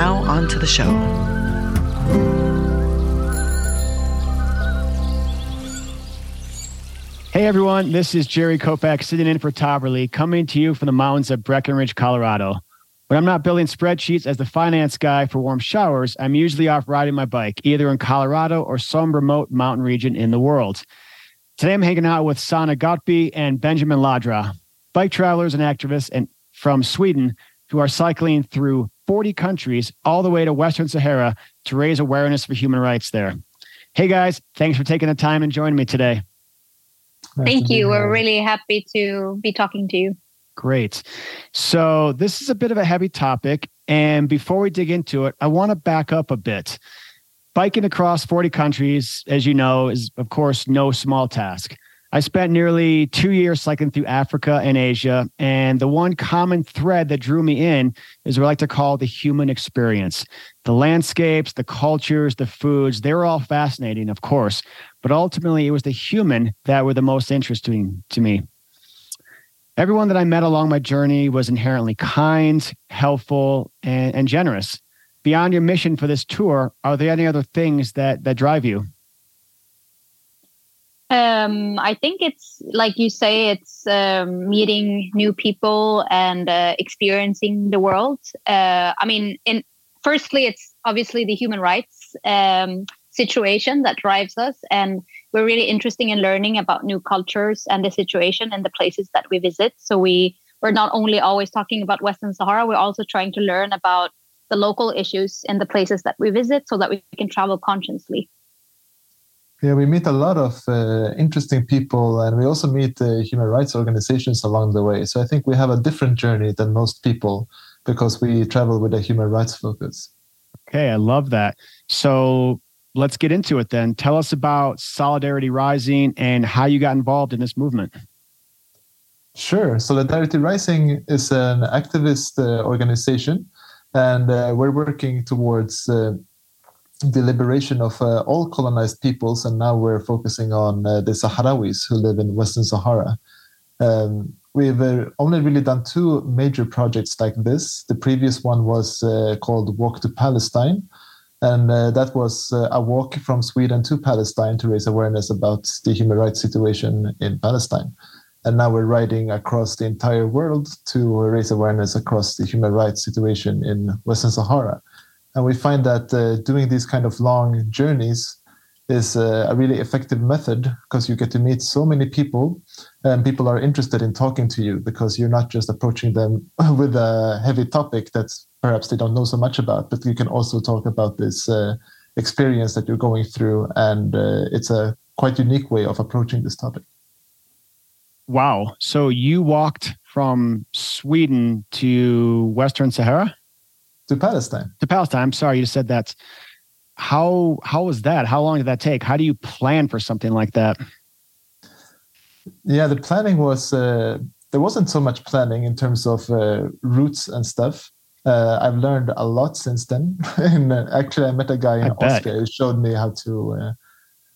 Now, on to the show. Hey everyone, this is Jerry Kopak sitting in for Toberly, coming to you from the mountains of Breckenridge, Colorado. When I'm not building spreadsheets as the finance guy for warm showers, I'm usually off riding my bike, either in Colorado or some remote mountain region in the world. Today I'm hanging out with Sanna Ghotbi and Benjamin Ladraa, bike travelers and activists and from Sweden who are cycling through 40 countries all the way to Western Sahara to raise awareness for human rights there. Hey guys, thanks for taking the time and joining me today. Thank you. We're really happy to be talking to you. Great. So, this is a bit of a heavy topic. And before we dig into it, I want to back up a bit. Biking across 40 countries, as you know, is of course no small task. I spent nearly two years cycling through Africa and Asia. And the one common thread that drew me in is what I like to call the human experience. The landscapes, the cultures, the foods, they were all fascinating, of course. But ultimately, it was the human that were the most interesting to me. Everyone that I met along my journey was inherently kind, helpful, and, and generous. Beyond your mission for this tour, are there any other things that, that drive you? Um, I think it's like you say, it's um, meeting new people and uh, experiencing the world. Uh, I mean, in firstly, it's obviously the human rights um, situation that drives us, and we're really interested in learning about new cultures and the situation and the places that we visit. So we we're not only always talking about Western Sahara, we're also trying to learn about the local issues in the places that we visit, so that we can travel consciously. Yeah, we meet a lot of uh, interesting people and we also meet uh, human rights organizations along the way. So I think we have a different journey than most people because we travel with a human rights focus. Okay, I love that. So let's get into it then. Tell us about Solidarity Rising and how you got involved in this movement. Sure. Solidarity Rising is an activist uh, organization and uh, we're working towards uh, the liberation of uh, all colonized peoples, and now we're focusing on uh, the Sahrawis who live in Western Sahara. Um, we've uh, only really done two major projects like this. The previous one was uh, called Walk to Palestine, and uh, that was uh, a walk from Sweden to Palestine to raise awareness about the human rights situation in Palestine. And now we're riding across the entire world to raise awareness across the human rights situation in Western Sahara. And we find that uh, doing these kind of long journeys is uh, a really effective method because you get to meet so many people and people are interested in talking to you because you're not just approaching them with a heavy topic that perhaps they don't know so much about, but you can also talk about this uh, experience that you're going through. And uh, it's a quite unique way of approaching this topic. Wow. So you walked from Sweden to Western Sahara? To Palestine. To Palestine. I'm sorry, you said that. How how was that? How long did that take? How do you plan for something like that? Yeah, the planning was uh, there wasn't so much planning in terms of uh, routes and stuff. Uh, I've learned a lot since then. and uh, actually, I met a guy in Austria who showed me how to uh,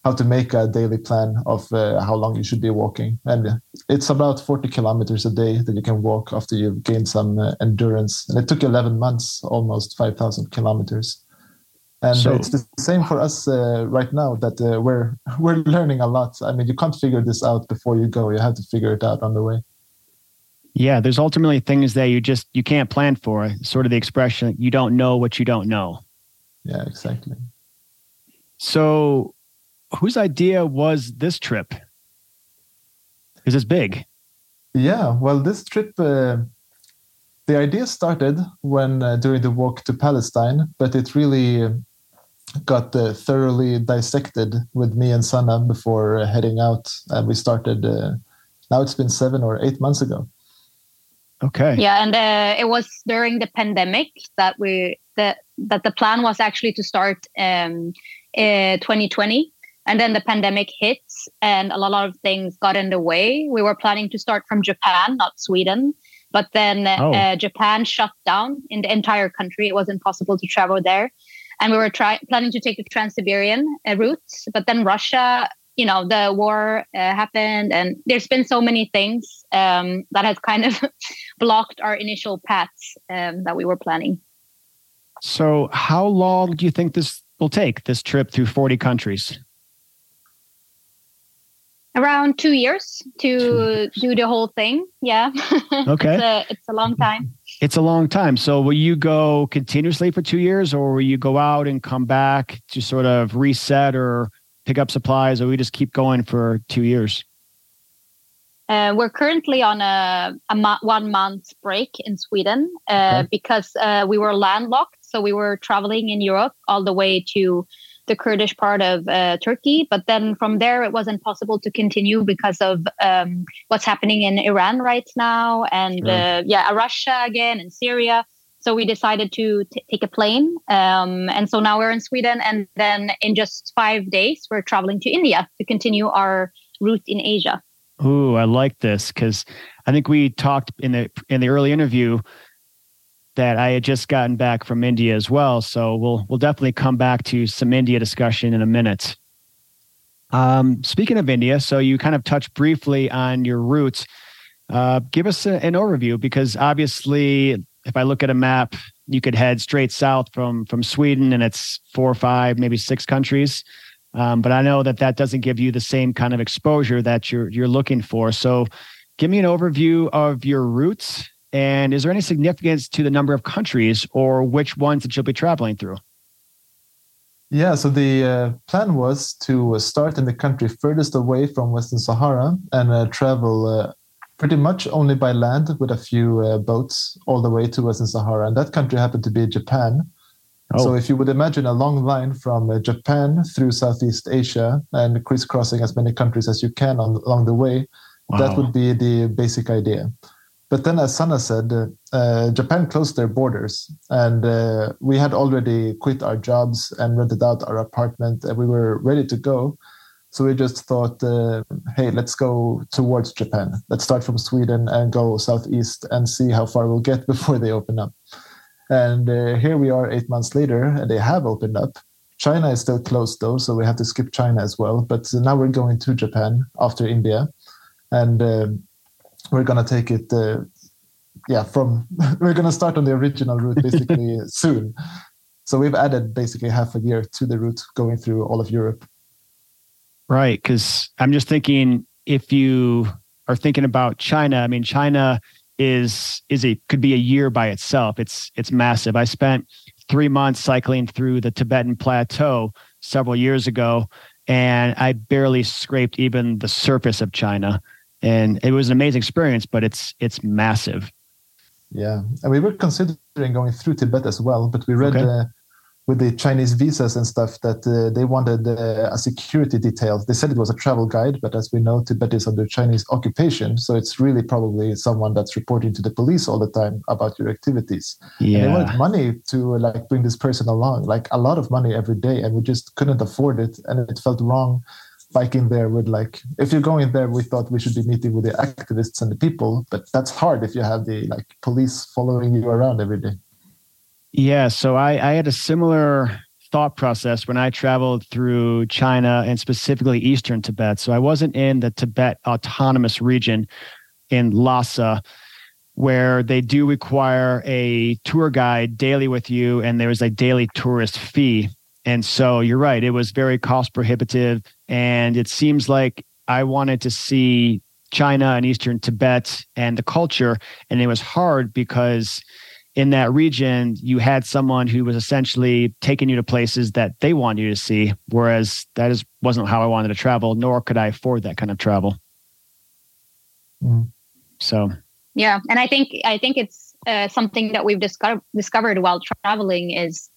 how to make a daily plan of uh, how long you should be walking. And it's about 40 kilometers a day that you can walk after you've gained some uh, endurance. And it took 11 months, almost 5,000 kilometers. And so, it's the same for us uh, right now that uh, we're we're learning a lot. I mean, you can't figure this out before you go. You have to figure it out on the way. Yeah, there's ultimately things that you just you can't plan for. Sort of the expression, you don't know what you don't know. Yeah, exactly. So whose idea was this trip? Is this big? Yeah, well, this trip, uh, the idea started when uh, during the walk to Palestine, but it really got uh, thoroughly dissected with me and Sanna before uh, heading out. And we started, uh, now it's been seven or eight months ago. Okay. Yeah, and uh, it was during the pandemic that we that that the plan was actually to start um, uh, 2020, and then the pandemic hit, and a lot of things got in the way. We were planning to start from Japan, not Sweden, but then uh, Oh. Japan shut down in the entire country. It was impossible to travel there, and we were try- planning to take the Trans-Siberian uh, route, but then Russia. You know, the war uh, happened, and there's been so many things um, that has kind of blocked our initial paths um, that we were planning. So, how long do you think this will take? This trip through 40 countries? Around two years to do the whole thing. Yeah. Okay. it's, a, it's a long time. It's a long time. So, will you go continuously for two years, or will you go out and come back to sort of reset or pick up supplies, or we just keep going for two years? Uh, we're currently on a, a mo- one month break in Sweden uh, Okay. because uh, we were landlocked. So we were traveling in Europe all the way to the Kurdish part of uh, Turkey. But then from there, it wasn't possible to continue because of um, what's happening in Iran right now and Sure. uh, yeah, Russia again and Syria. So we decided to t- take a plane. Um, and so now we're in Sweden. And then in just five days, we're traveling to India to continue our route in Asia. Ooh, I like this because I think we talked in the in the early interview that I had just gotten back from India as well. So we'll we'll definitely come back to some India discussion in a minute. Um, speaking of India, so you kind of touched briefly on your routes. Uh, give us a, an overview because obviously, if I look at a map, you could head straight south from from Sweden, and it's four or five, maybe six countries. Um, but I know that that doesn't give you the same kind of exposure that you're you're looking for. So, give me an overview of your routes, and is there any significance to the number of countries or which ones that you'll be traveling through? Yeah, so the uh, plan was to uh, start in the country furthest away from Western Sahara and uh, travel uh, pretty much only by land with a few uh, boats all the way to Western Sahara. And that country happened to be Japan. Oh. So if you would imagine a long line from uh, Japan through Southeast Asia and crisscrossing as many countries as you can on, along the way, that would be the basic idea. But then, as Sanna said, uh, uh, Japan closed their borders, and uh, we had already quit our jobs and rented out our apartment, and we were ready to go. So we just thought, uh, hey, let's go towards Japan. Let's start from Sweden and go southeast and see how far we'll get before they open up. And uh, here we are eight months later, and they have opened up. China is still closed though, so we have to skip China as well. But now we're going to Japan after India, and we're gonna take it. Uh, yeah, from we're gonna start on the original route basically soon. So we've added basically half a year to the route going through all of Europe. Right. Because I'm just thinking if you are thinking about China, I mean, China is is a could be a year by itself. It's it's massive. I spent three months cycling through the Tibetan plateau several years ago, and I barely scraped even the surface of China. And it was an amazing experience, but it's it's massive. Yeah, and we were considering going through Tibet as well, but we read Okay. uh, with the Chinese visas and stuff that uh, they wanted uh, a security detail. They said it was a travel guide, but as we know, Tibet is under Chinese occupation, so it's really probably someone that's reporting to the police all the time about your activities. And they wanted money to uh, like bring this person along, like a lot of money every day, and we just couldn't afford it, and it felt wrong. Biking there with like, if you're going there, we thought we should be meeting with the activists and the people, but that's hard if you have the like police following you around every day. Yeah, so I, I had a similar thought process when I traveled through China and specifically Eastern Tibet. So I wasn't in the Tibet Autonomous Region in Lhasa, where they do require a tour guide daily with you, and there is a daily tourist fee. And so you're right, it was very cost prohibitive. And it seems like I wanted to see China and Eastern Tibet and the culture. And it was hard because in that region, you had someone who was essentially taking you to places that they wanted you to see, whereas that is wasn't how I wanted to travel, nor could I afford that kind of travel. Mm. So Yeah, and I think I think it's uh, something that we've discovered discovered while traveling is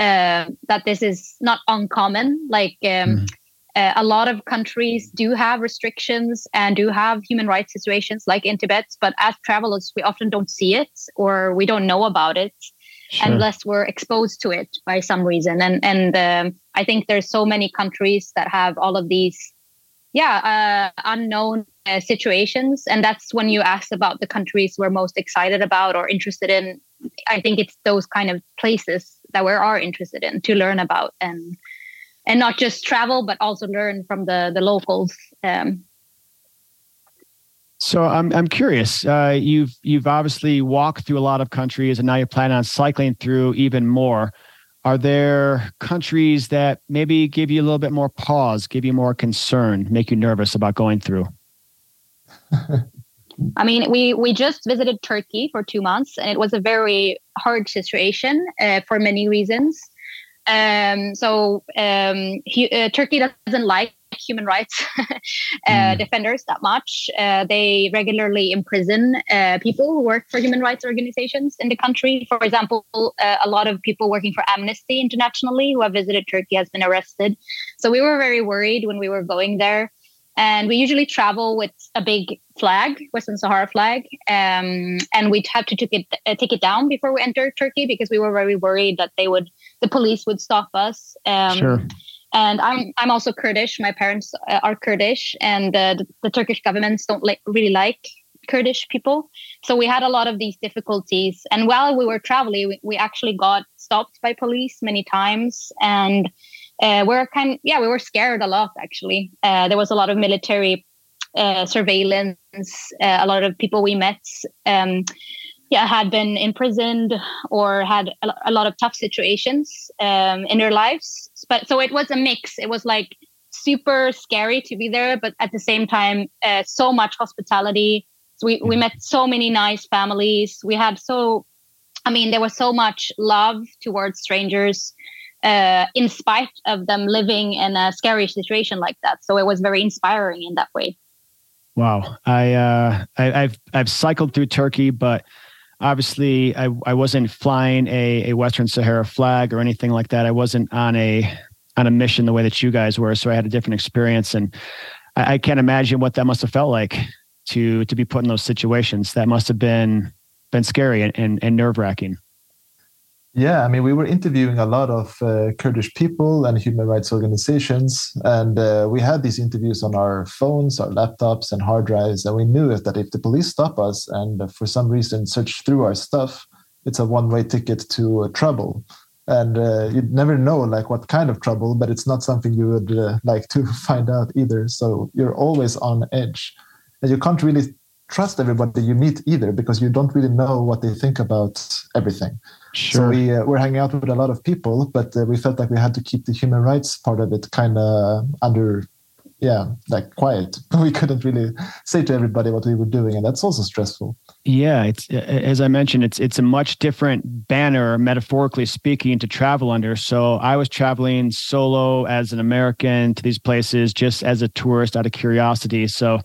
uh, that this is not uncommon. Like um, Mhm. uh, a lot of countries do have restrictions and do have human rights situations like in Tibet, but as travelers, we often don't see it or we don't know about it sure. unless we're exposed to it by some reason. And and um, I think there's so many countries that have all of these, yeah, uh, unknown uh, situations, and that's when you ask about the countries we're most excited about or interested in. I think it's those kind of places that we are interested in to learn about and and not just travel but also learn from the the locals um, so I'm I'm curious. Uh, you've you've obviously walked through a lot of countries, and now you plan on cycling through even more. Are there countries that maybe give you a little bit more pause, give you more concern, make you nervous about going through? I mean, we we just visited Turkey for two months, and it was a very hard situation uh, for many reasons. Um, so um, he, uh, Turkey doesn't like human rights uh, mm. defenders that much. Uh, they regularly imprison uh, people who work for human rights organizations in the country. For example, uh, a lot of people working for Amnesty internationally who have visited Turkey has been arrested. So we were very worried when we were going there. And we usually travel with a big flag, Western Sahara flag, um, and we'd have to take it, uh, take it down before we enter Turkey because we were very worried that they would, the police would stop us. Um, sure and I'm I'm also Kurdish. My parents uh, are Kurdish, and uh, the, the, Turkish governments don't like really like Kurdish people. So we had a lot of these difficulties. And while we were traveling, we, we actually got stopped by police many times, and uh, we are kind of, yeah we were scared a lot actually. Uh, there was a lot of military uh, surveillance. Uh, a lot of people we met. Um, yeah, had been imprisoned or had a, a lot of tough situations um, in their lives. But so it was a mix. It was like super scary to be there, but at the same time, uh, so much hospitality. So we, we mm-hmm. met so many nice families. We had so, I mean, there was so much love towards strangers, uh, in spite of them living in a scary situation like that. So it was very inspiring in that way. Wow, I, uh, I I've I've cycled through Turkey, but obviously I, I wasn't flying a, a Western Sahara flag or anything like that. I wasn't on a on a mission the way that you guys were. So I had a different experience and I, I can't imagine what that must have felt like to to be put in those situations. That must have been been scary and, and, and nerve wracking. Yeah, I mean, we were interviewing a lot of uh, Kurdish people and human rights organizations, and uh, we had these interviews on our phones, our laptops, and hard drives. And we knew that if the police stop us and for some reason search through our stuff, it's a one-way ticket to uh, trouble. And uh, you'd never know like what kind of trouble, but it's not something you would uh, like to find out either. So you're always on edge, and you can't really trust everybody you meet either because you don't really know what they think about everything. Sure. So we uh, were hanging out with a lot of people, but uh, we felt like we had to keep the human rights part of it kind of under, yeah, like quiet. We couldn't really say to everybody what we were doing, and that's also stressful. Yeah, it's as I mentioned, it's it's a much different banner, metaphorically speaking, to travel under. So I was traveling solo as an American to these places, just as a tourist out of curiosity. So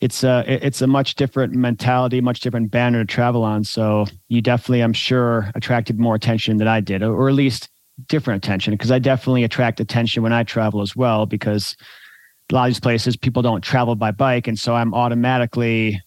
it's a it's a much different mentality, much different banner to travel on. So you definitely, I'm sure, attracted more attention than I did, or at least different attention, because I definitely attract attention when I travel as well. Because a lot of these places, people don't travel by bike, and so I'm automatically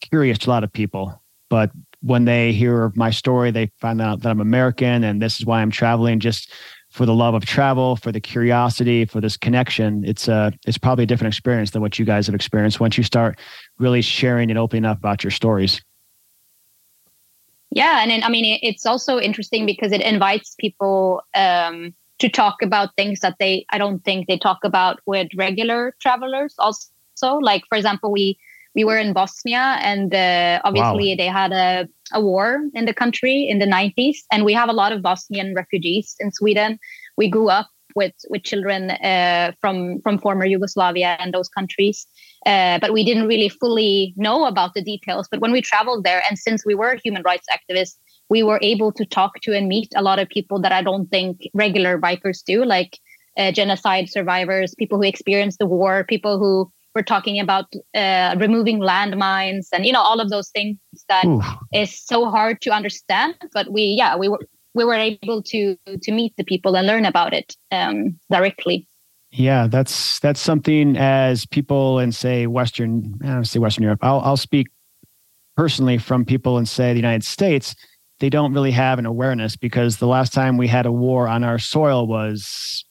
curious to a lot of people. But when they hear my story, they find out that I'm American, and this is why I'm traveling. Just for the love of travel, for the curiosity, for this connection, it's a uh, it's probably a different experience than what you guys have experienced once you start really sharing and opening up about your stories. Yeah, and then, I mean, it's also interesting because it invites people um, to talk about things that they I don't think they talk about with regular travelers. Also, like for example, we we were in Bosnia, and uh, obviously wow. they had a, a war in the country in the 90s, and we have a lot of Bosnian refugees in Sweden. We grew up with with children uh, from from former Yugoslavia and those countries, uh, but we didn't really fully know about the details. But when we traveled there, and since we were human rights activists, we were able to talk to and meet a lot of people that I don't think regular bikers do, like uh, genocide survivors, people who experienced the war, people who we're talking about uh, removing landmines and you know all of those things that Oof. is so hard to understand but we yeah we were we were able to to meet the people and learn about it um, directly Yeah, that's that's something as people in say Western, I don't say Western Europe. I'll I'll speak personally from people in say the United States. They don't really have an awareness because the last time we had a war on our soil was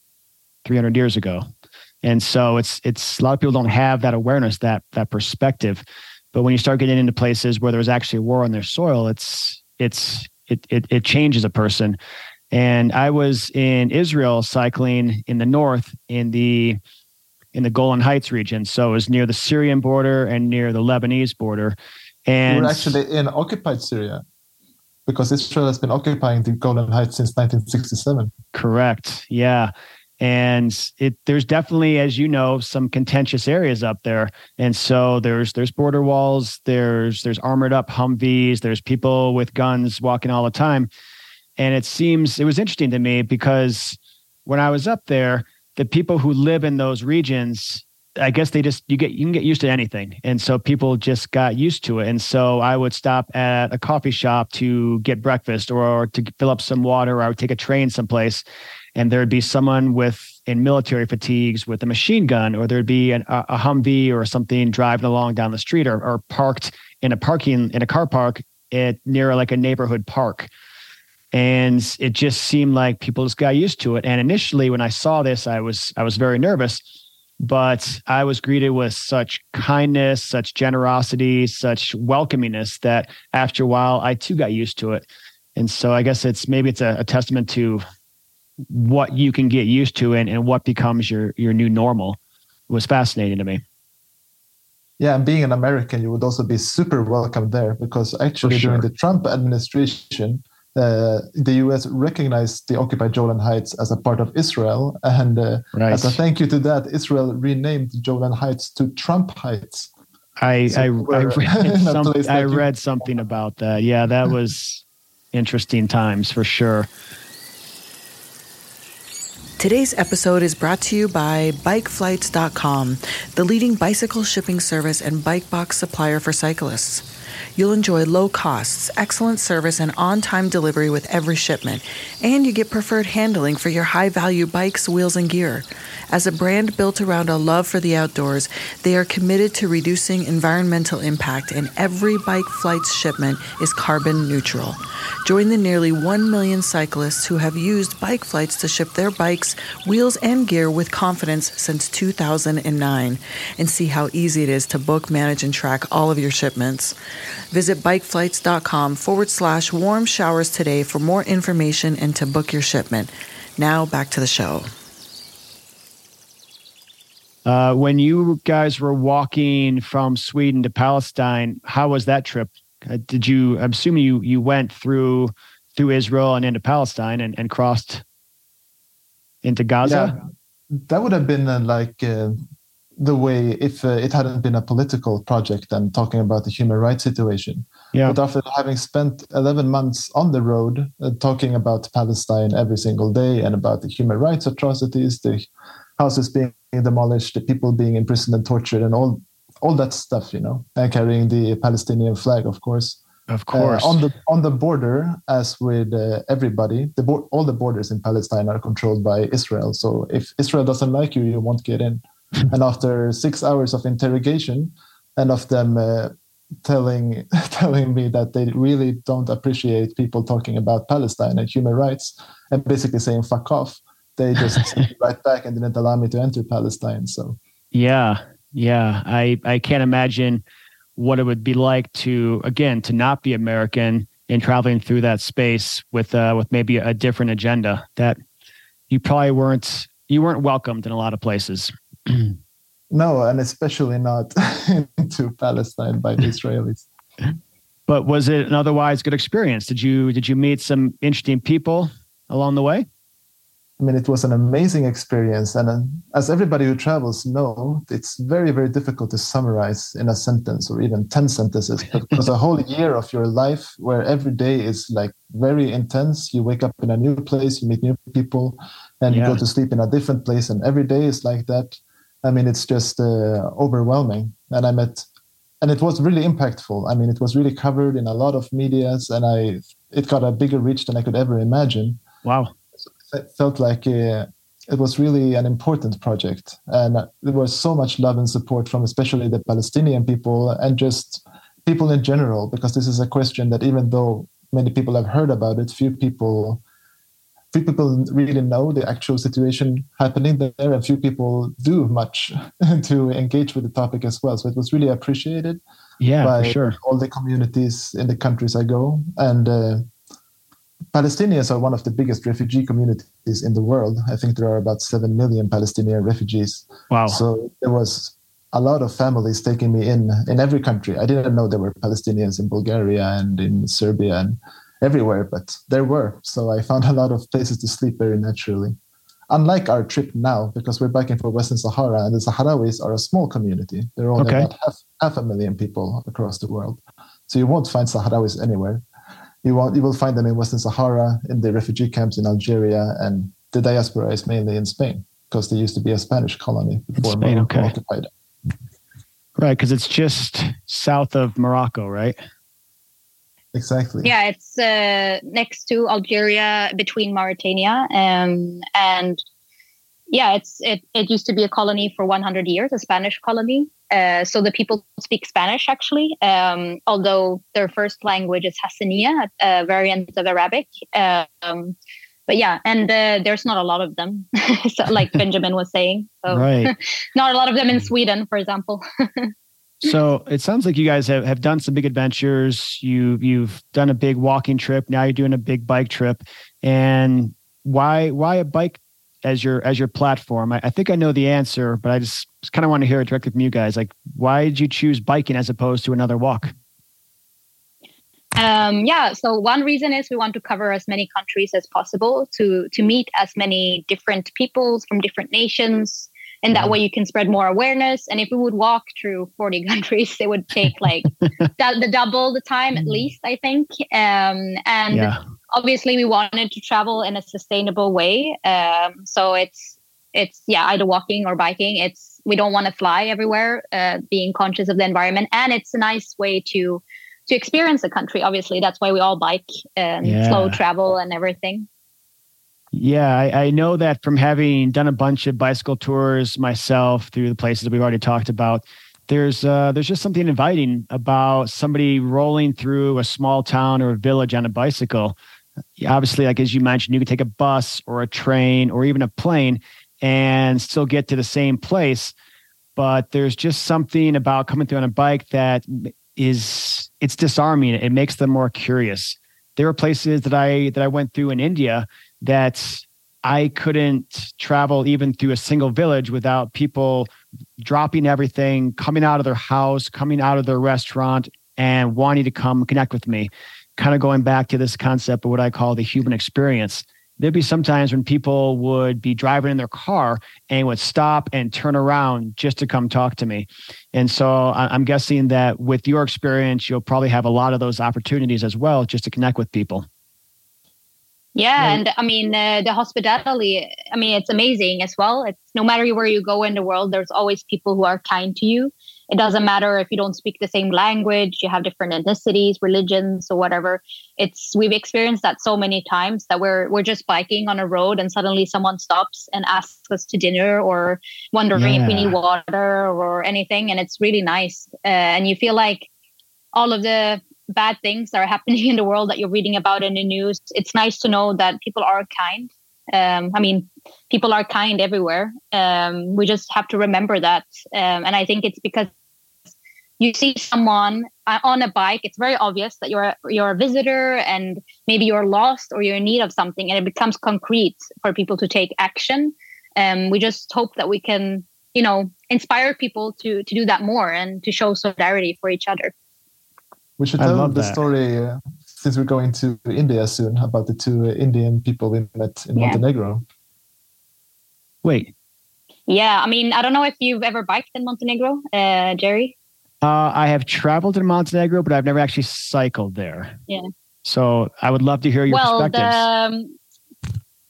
300 years ago, and so it's it's a lot of people don't have that awareness, that that perspective. But when you start getting into places where there's actually a war on their soil, it's it's it it, it changes a person. And I was in Israel cycling in the north in the in the Golan Heights region. So it was near the Syrian border and near the Lebanese border. And we're actually in occupied Syria because Israel has been occupying the Golan Heights since 1967. Correct. Yeah. And it there's definitely, as you know, some contentious areas up there. And so there's there's border walls, there's there's armored up Humvees, there's people with guns walking all the time. And it seems it was interesting to me because when I was up there, the people who live in those regions, I guess they just you get you can get used to anything. And so people just got used to it. And so I would stop at a coffee shop to get breakfast or to fill up some water or I would take a train someplace and there'd be someone with in military fatigues with a machine gun or there'd be an, a, a Humvee or something driving along down the street or, or parked in a parking in a car park at near like a neighborhood park. And it just seemed like people just got used to it. And initially when i saw this i was i was very nervous but i was greeted with such kindness such generosity such welcomingness that after a while i too got used to it. And so i guess it's maybe it's a, a testament to what you can get used to and, and what becomes your your new normal was fascinating to me yeah, and being an American, you would also be super welcome there because actually sure. during the Trump administration, uh, the US recognized the occupied Golan Heights as a part of Israel. And uh, right. as a thank you to that, Israel renamed Golan Heights to Trump Heights. I, so I, I, read, some, I read something about that. Yeah, that was interesting times for sure. Today's episode is brought to you by BikeFlights.com, the leading bicycle shipping service and bike box supplier for cyclists. You'll enjoy low costs, excellent service, and on time delivery with every shipment. And you get preferred handling for your high value bikes, wheels, and gear. As a brand built around a love for the outdoors, they are committed to reducing environmental impact, and every BikeFlights shipment is carbon neutral. Join the nearly 1 million cyclists who have used BikeFlights to ship their bikes, wheels, and gear with confidence since 2009 and see how easy it is to book, manage, and track all of your shipments. Visit bikeflights.com forward slash warm showers today for more information and to book your shipment. Now back to the show. Uh, when you guys were walking from Sweden to Palestine, how was that trip? Uh, did you? I'm assuming you you went through through Israel and into Palestine and, and crossed into Gaza. Yeah, that would have been uh, like uh, the way if uh, it hadn't been a political project and talking about the human rights situation. Yeah. But after having spent 11 months on the road uh, talking about Palestine every single day and about the human rights atrocities, the houses being demolished, the people being imprisoned and tortured, and all all that stuff, you know, and carrying the Palestinian flag, of course. Of course. Uh, on the on the border, as with uh, everybody, the bo- all the borders in Palestine are controlled by Israel. So if Israel doesn't like you, you won't get in. And after six hours of interrogation, and of them uh, telling telling me that they really don't appreciate people talking about Palestine and human rights, and basically saying "fuck off," they just right back and didn't allow me to enter Palestine. So yeah, yeah, I I can't imagine what it would be like to again to not be American and traveling through that space with uh, with maybe a different agenda that you probably weren't you weren't welcomed in a lot of places. no, and especially not into Palestine by the Israelis. But was it an otherwise good experience? Did you did you meet some interesting people along the way? I mean, it was an amazing experience. And uh, as everybody who travels know, it's very, very difficult to summarize in a sentence or even 10 sentences because a whole year of your life where every day is like very intense. You wake up in a new place, you meet new people, and yeah. you go to sleep in a different place. And every day is like that. I mean, it's just uh, overwhelming. And I met, and it was really impactful. I mean, it was really covered in a lot of medias and I, it got a bigger reach than I could ever imagine. Wow It felt like uh, it was really an important project, and there was so much love and support from especially the Palestinian people and just people in general, because this is a question that even though many people have heard about it, few people few people really know the actual situation happening there, and few people do much to engage with the topic as well. So it was really appreciated. Yeah, by sure. All the communities in the countries I go, and uh, Palestinians are one of the biggest refugee communities in the world. I think there are about seven million Palestinian refugees. Wow! So there was a lot of families taking me in in every country. I didn't know there were Palestinians in Bulgaria and in Serbia and everywhere, but there were. So I found a lot of places to sleep very naturally. Unlike our trip now, because we're biking for Western Sahara, and the Sahrawis are a small community. There are only okay. about half, half a million people across the world. So you won't find Sahrawis anywhere. You, won't, you will find them in Western Sahara, in the refugee camps in Algeria, and the diaspora is mainly in Spain because they used to be a Spanish colony before Spain, Morocco okay. occupied it. Right, because it's just south of Morocco, right? Exactly. Yeah, it's uh, next to Algeria, between Mauritania, um, and yeah, it's it. It used to be a colony for 100 years, a Spanish colony. Uh, so the people speak Spanish actually, um, although their first language is Hassaniya, a variant of Arabic. Um, but yeah, and uh, there's not a lot of them, so, like Benjamin was saying. So right. not a lot of them in Sweden, for example. So it sounds like you guys have, have done some big adventures. You you've done a big walking trip. Now you're doing a big bike trip. And why why a bike as your as your platform? I, I think I know the answer, but I just, just kind of want to hear it directly from you guys. Like, why did you choose biking as opposed to another walk? Um, yeah, so one reason is we want to cover as many countries as possible to to meet as many different peoples from different nations and that way you can spread more awareness. And if we would walk through 40 countries it would take like the, the, double the time at mm. least i think. Um, and yeah. obviously we wanted to travel in a sustainable way. Um, so it's it's yeah either walking or biking. It's we don't want to fly everywhere uh, being conscious of the environment. And it's a nice way to to experience the country obviously. That's why we all bike and yeah. slow travel and everything yeah, I, I, know that from having done a bunch of bicycle tours myself through the places that we've already talked about. There's uh, there's just something inviting about somebody rolling through a small town or a village on a bicycle. Obviously, like as you mentioned, you can take a bus or a train or even a plane and still get to the same place. But there's just something about coming through on a bike that is it's disarming. It makes them more curious. There were places that I that I went through in India that I couldn't travel even through a single village without people dropping everything, coming out of their house, coming out of their restaurant, and wanting to come connect with me. Kind of going back to this concept of what I call the human experience. There'd be some times when people would be driving in their car and would stop and turn around just to come talk to me. And so I'm guessing that with your experience, you'll probably have a lot of those opportunities as well, just to connect with people. Yeah, right. and I mean uh, the hospitality. I mean it's amazing as well. It's no matter where you go in the world, there's always people who are kind to you. It doesn't matter if you don't speak the same language, you have different ethnicities, religions, or whatever. It's we've experienced that so many times that we're we're just biking on a road and suddenly someone stops and asks us to dinner or wondering yeah. if we need water or anything, and it's really nice. Uh, and you feel like all of the bad things that are happening in the world that you're reading about in the news, it's nice to know that people are kind. Um, I mean, people are kind everywhere. Um, we just have to remember that. Um, and I think it's because you see someone uh, on a bike, it's very obvious that you're you're a visitor and maybe you're lost or you're in need of something, and it becomes concrete for people to take action. Um, we just hope that we can, you know, inspire people to to do that more and to show solidarity for each other. We should tell the that. story uh, since we're going to India soon about the two uh, Indian people we met in yeah. Montenegro. Wait. Yeah, I mean, I don't know if you've ever biked in Montenegro, uh, Jerry. Uh, I have traveled in Montenegro, but I've never actually cycled there. Yeah. So I would love to hear your well, perspectives. The, um,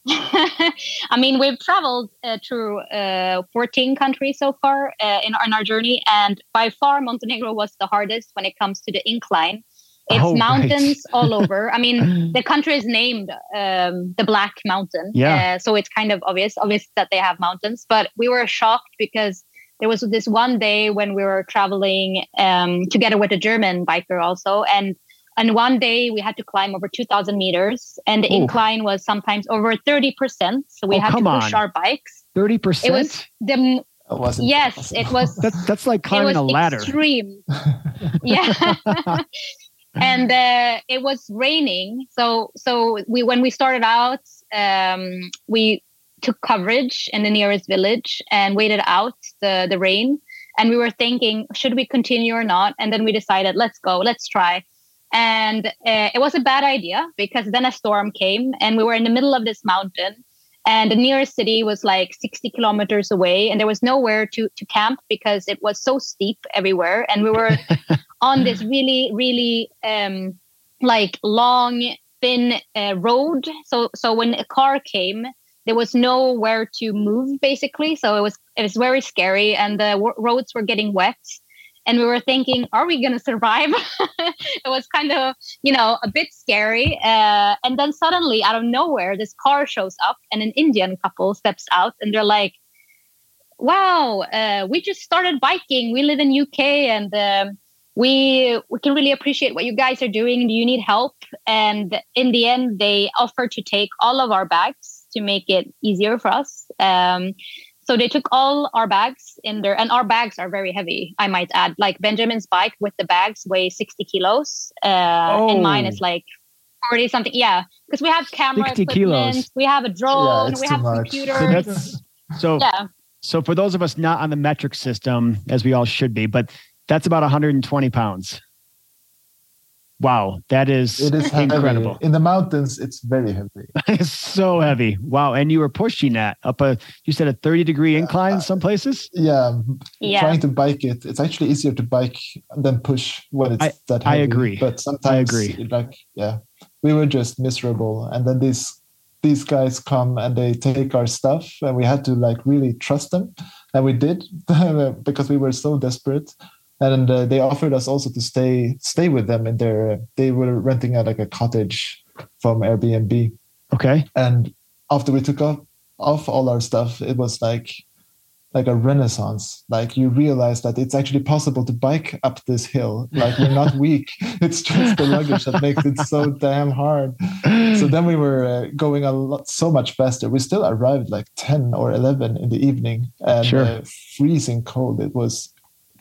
I mean, we've traveled uh, through uh, 14 countries so far uh, in, in, our journey, and by far Montenegro was the hardest when it comes to the incline. It's Oh, right. mountains all over. I mean, the country is named um, the Black Mountain. Yeah. Uh, so it's kind of obvious, obvious that they have mountains. But we were shocked because there was this one day when we were traveling um, together with a German biker also, and and one day we had to climb over 2,000 meters, and the Ooh. incline was sometimes over 30 percent. So we Oh, had to push on. our bikes. Thirty It percent. was the It wasn't yes, possible. it was That's that's like it climbing was a ladder. extreme. yeah and uh, it was raining so so we when we started out um, we took coverage in the nearest village and waited out the the rain and we were thinking should we continue or not and then we decided let's go let's try and uh, it was a bad idea because then a storm came and we were in the middle of this mountain. And the nearest city was like 60 kilometers away and there was nowhere to to camp because it was so steep everywhere. And we were on this really really um like long thin uh, road. So so when a car came there was nowhere to move basically. So it was it was very scary and the w- roads were getting wet and we were thinking are we going to survive? It was kind of you know a bit scary uh, and then suddenly out of nowhere this car shows up and an indian couple steps out and they're like wow uh, we just started biking. We live in uk and um, we we can really appreciate what you guys are doing. Do you need help? And in the end they offered to take all of our bags to make it easier for us. Um, so they took all our bags in there and our bags are very heavy i might add like benjamin's bike with the bags weigh 60 kilos uh, and mine Oh. is like 40 something yeah because we have camera equipment kilos. we have a drone it's we have computers So so yeah so for those of us not on the metric system, as we all should be, but that's about 120 pounds. Wow, that is, It is heavy. incredible. In the mountains, it's very heavy. it's so heavy. Wow, and you were pushing that up a you said a 30 degree incline in some places. Yeah, yeah trying to bike it, it's actually easier to bike than push when it's I- that I heavy. agree. But sometimes, I agree. like, yeah, we were just miserable. And then these these guys come and they take our stuff, and we had to like really trust them, and we did because we were so desperate. And uh, they offered us also to stay stay with them in their. They were renting out like a cottage from Airbnb, Okay. and after we took off off all our stuff it was like like a renaissance. Like you realize that it's actually possible to bike up this hill. Like we're not weak. It's just the luggage that makes it so damn hard. So then we were uh, going a lot so much faster. We still arrived like 10 or 11 in the evening. And Sure. uh, freezing cold. It was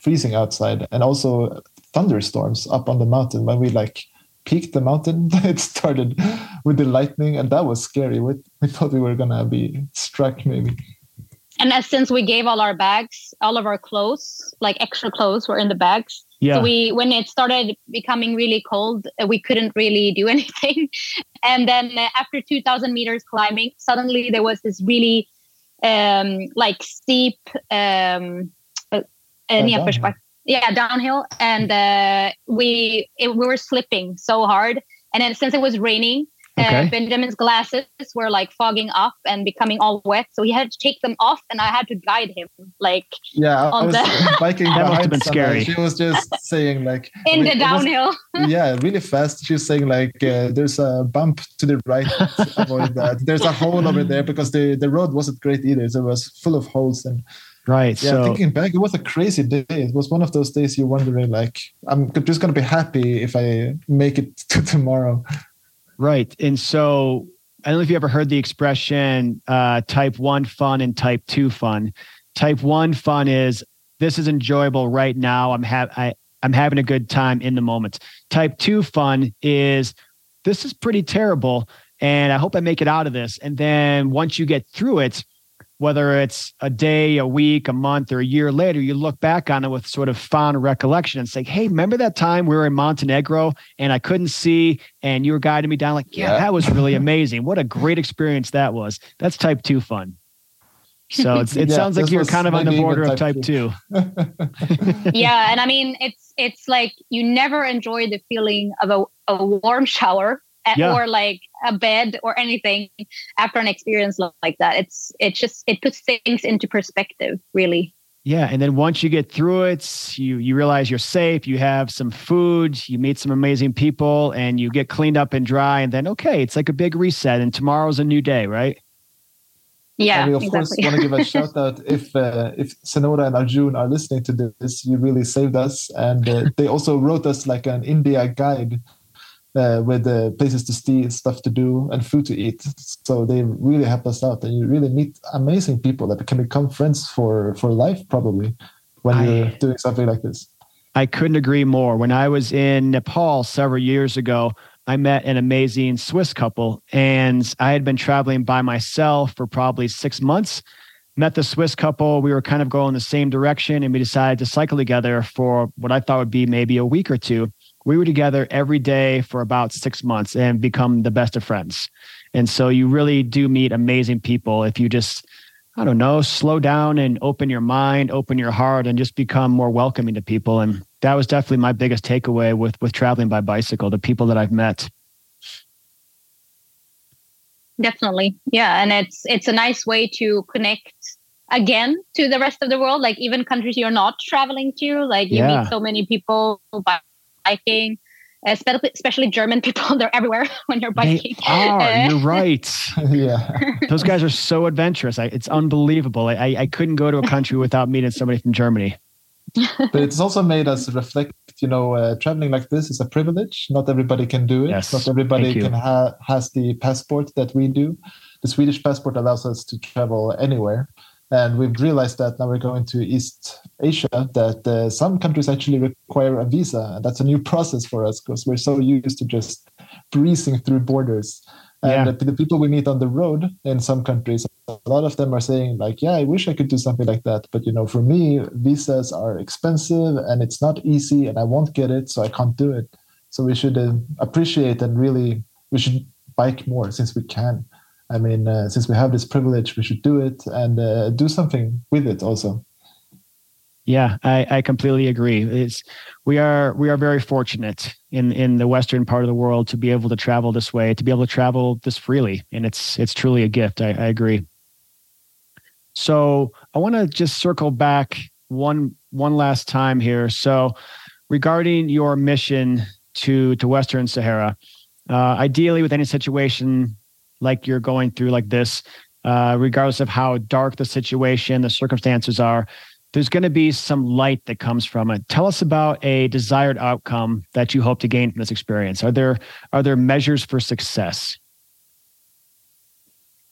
freezing outside and also thunderstorms up on the mountain. When we like peaked the mountain it started with the lightning and that was scary. We, we thought we were gonna be struck maybe. And as since we gave all our bags all of our clothes like extra clothes were in the bags. Yeah. so we when it started becoming really cold uh, we couldn't really do anything. And then uh, after 2000 meters climbing suddenly there was this really um like steep um uh, uh, Uh, nedförsback- yeah downhill. And uh we it, we were slipping so hard. And then since it was raining Okay. uh, benjamin's glasses were like fogging up and becoming all wet. So he had to take them off and i had to guide him like yeah i, I On was the- biking That must have been someone. scary. she was just saying like in it the was- downhill. Yeah really fast. She was saying like uh, there's a bump to the right avoid that. There's a hole over there because the the road wasn't great either. So it was full of holes and right. yeah so thinking back it was a crazy day it was one of those days you're wondering like i'm just gonna be happy if i make it to tomorrow Right. And so I don't know if you ever heard the expression uh, type one fun and type two fun. Type one fun is this is enjoyable right now. I'm ha- I, I'm having a good time in the moment. Type two fun is this is pretty terrible and I hope I make it out of this. And then once you get through it, whether it's a day, a week, a month, or a year later, you look back on it with sort of fond recollection and say, Hey, remember that time we were in Montenegro and I couldn't see and you were guiding me down? Like, yeah, Yeah. that was really amazing. What a great experience that was. That's type two fun. So it's, it Yeah, sounds like you're kind of on the maybe even border of type type two. yeah and i mean it's it's like you never enjoy the feeling of a, a warm shower a- Yeah. or like a bed or anything after an experience like that it's it just it puts things into perspective really Yeah, and then once you get through it, you you realize you're safe. You have some food. You meet some amazing people, and you get cleaned up and dry. And then okay, it's like a big reset, and tomorrow's a new day, right? Yeah, and we of exactly. course want to give a shout out if uh, if Senora and Arjun are listening to this, you really saved us, and uh, they also wrote us like an India guide uh, with uh, places to see, stuff to do, and food to eat. So they really help us out, and you really meet amazing people that can become friends for for life, probably, when I- you're doing something like this. I couldn't agree more. When I was in Nepal several years ago, I met an amazing Swiss couple, and I had been traveling by myself for probably six months. Met the Swiss couple. We were kind of going the same direction, and we decided to cycle together for what I thought would be maybe a week or two. We were together every day for about six months and become the best of friends. And so you really do meet amazing people if you just I don't know, slow down and open your mind, open your heart, and just become more welcoming to people. And that was definitely my biggest takeaway with with traveling by bicycle. The people that I've met. definitely yeah and it's it's a nice way to connect again to the rest of the world like even countries you're not traveling to like you Yeah. meet so many people by biking especially especially german people they're everywhere when you're biking They are. You're right. yeah, Those guys are so adventurous. I, it's unbelievable. I, I I couldn't go to a country without meeting somebody from Germany. but it's also made us reflect. You know, uh, traveling like this is a privilege. Not everybody can do it. Yes, Not everybody can ha- has the passport that we do. The Swedish passport allows us to travel anywhere, and we've realized that now we're going to East Asia that uh, some countries actually require a visa, and that's a new process for us because we're so used to just breezing through borders. And Yeah. the, the people we meet on the road in some countries, a lot of them are saying like, "Yeah, I wish I could do something like that, but you know, for me, visas are expensive and it's not easy, and I won't get it, so I can't do it." So we should uh, appreciate and really we should bike more since we can. I mean, uh, since we have this privilege, we should do it and uh, do something with it also. Yeah, I, I completely agree. It's we are we are very fortunate in in the western part of the world to be able to travel this way, to be able to travel this freely, and it's it's truly a gift. I, I agree. So I want to just circle back one one last time here. So regarding your mission to to Western Sahara, uh, ideally with any situation like you're going through like this, uh, regardless of how dark the situation, the circumstances are, there's going to be some light that comes from it. Tell us about a desired outcome that you hope to gain from this experience. Are there are there measures for success?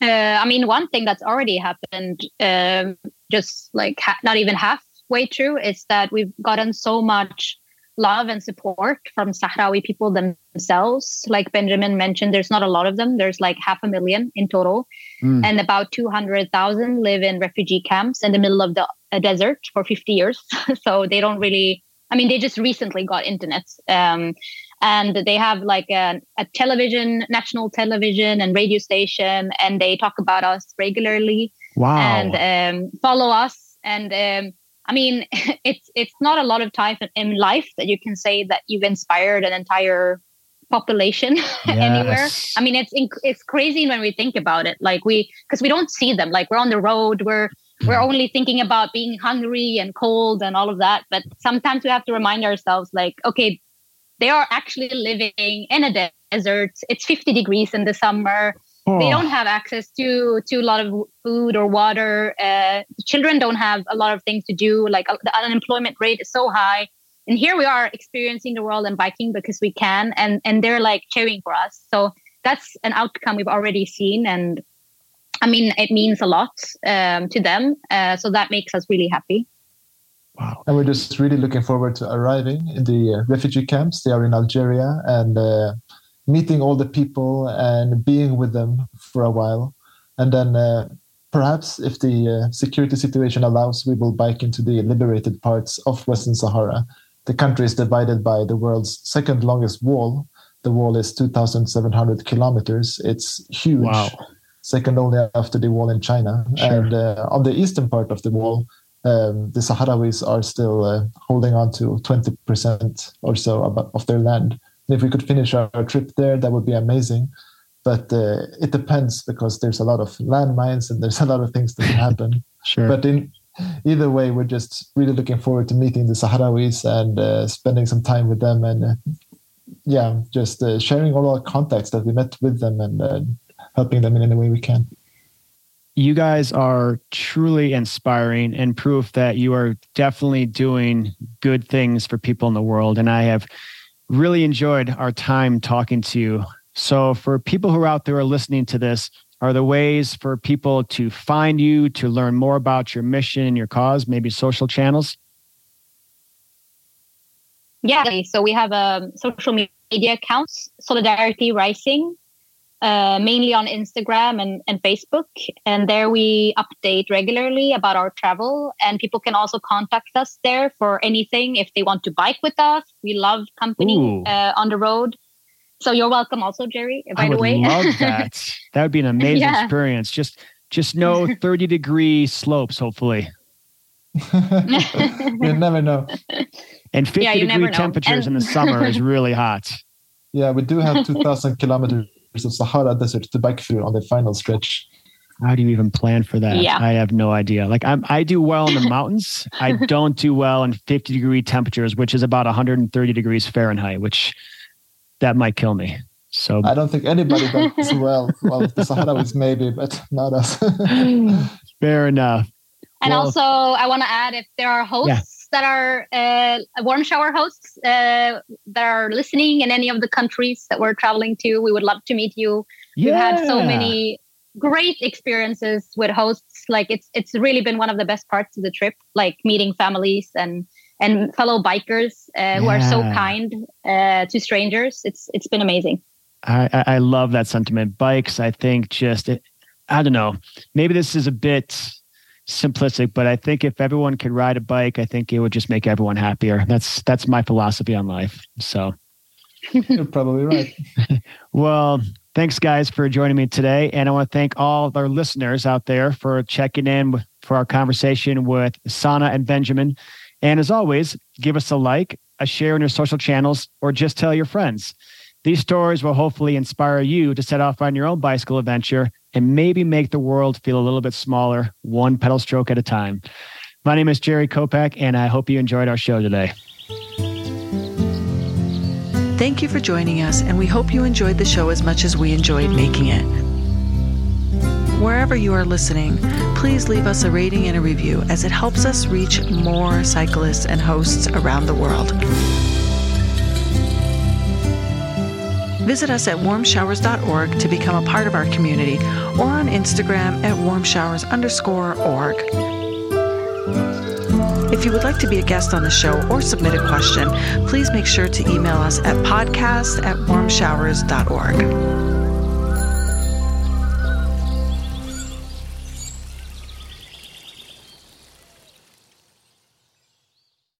Uh, I mean, one thing that's already happened, um, just like ha- not even halfway through, is that we've gotten so much love and support from Sahrawi people themselves. Like Benjamin mentioned, there's not a lot of them. There's like half a million in total, Mm. and about 200,000 live in refugee camps in the middle of the desert for 50 years. so they don't really, I mean, they just recently got internet. Um, and they have like a, a television, national television and radio station, and they talk about us regularly Wow. and um, follow us. And um, I mean, it's it's not a lot of time in- life that you can say that you've inspired an entire population anywhere. I mean, it's inc- it's crazy when we think about it. Like we, because we don't see them. Like we're on the road. We're we're hmm. only thinking about being hungry and cold and all of that. But sometimes we have to remind ourselves, like, okay, they are actually living in a desert. It's 50 degrees in the summer. They Oh, don't have access to to a lot of food or water. Uh, children don't have a lot of things to do. Like uh, the unemployment rate is so high. And here we are experiencing the world and biking because we can, and and they're like cheering for us. So that's an outcome we've already seen, and I mean it means a lot um, to them. Uh, so that makes us really happy. wow. And we're just really looking forward to arriving in the uh, refugee camps. They are in Algeria and uh, meeting all the people and being with them for a while. And then uh, perhaps, if the uh, security situation allows, we will bike into the liberated parts of Western Sahara. The country is divided by the world's second longest wall. The wall is 2,700 kilometers. It's huge. Wow. Second only after the wall in China. Sure. And uh, on the eastern part of the wall, um, the Sahrawis are still uh, holding on to 20% or so of their land. And if we could finish our, our trip there, that would be amazing. But uh, it depends because there's a lot of landmines and there's a lot of things that can happen. Sure. But in either way, we're just really looking forward to meeting the Sahrawis and uh, spending some time with them and uh, yeah, just uh, sharing all our contacts that we met with them and uh, helping them in any way we can. You guys are truly inspiring and proof that you are definitely doing good things for people in the world. And I have really enjoyed our time talking to you. So, for people who are out there are listening to this, are there ways for people to find you, to learn more about your mission and your cause, maybe social channels? Yeah, so we have um, social media accounts, Solidarity Rising, uh, mainly on Instagram and, and Facebook. And there we update regularly about our travel. And people can also contact us there for anything if they want to bike with us. We love company uh, on the road. So you're welcome also, Jerry, by I the way. love that. that would be an amazing Yeah. experience. Just just no 30 degree slopes, hopefully. you never know. And 50 Yeah, degree know. temperatures in the summer is really hot. Yeah, we do have 2,000 kilometers of Sahara Desert to bike through on the final stretch. How do you even plan for that? Yeah. I have no idea. Like I'm I do well in the mountains. I don't do well in 50 degree temperatures, which is about 130 degrees Fahrenheit, which that might kill me. So I don't think anybody does well. Well, the Sahara was maybe, but not us. fair enough. And Well- also, I want to add if there are hosts that are uh, warm shower hosts uh, that are listening in any of the countries that we're traveling to, we would love to meet you. We've had so many great experiences with hosts. Like it's it's really been one of the best parts of the trip, like meeting families and and fellow bikers uh, who are so kind uh, to strangers. It's it's been amazing. I, I I love that sentiment. Bikes, I think, just it, I don't know. Maybe this is a bit simplistic, but I think if everyone could ride a bike, I think it would just make everyone happier. That's that's my philosophy on life. So, You're probably right. well, thanks guys for joining me today, and I want to thank all of our listeners out there for checking in with- for our conversation with Sanna and Benjamin. And as always, give us a like, a share on your social channels, or just tell your friends. These stories will hopefully inspire you to set off on your own bicycle adventure and maybe make the world feel a little bit smaller, one pedal stroke at a time. My name is Jerry Kopak, and I hope you enjoyed our show today. Thank you for joining us, and we hope you enjoyed the show as much as we enjoyed making it. Wherever you are listening, please leave us a rating and a review as it helps us reach more cyclists and hosts around the world. Visit us at warmshowers.org to become a part of our community or on Instagram at warmshowers underscore org. If you would like to be a guest on the show or submit a question, please make sure to email us at podcast at warmshowers.org.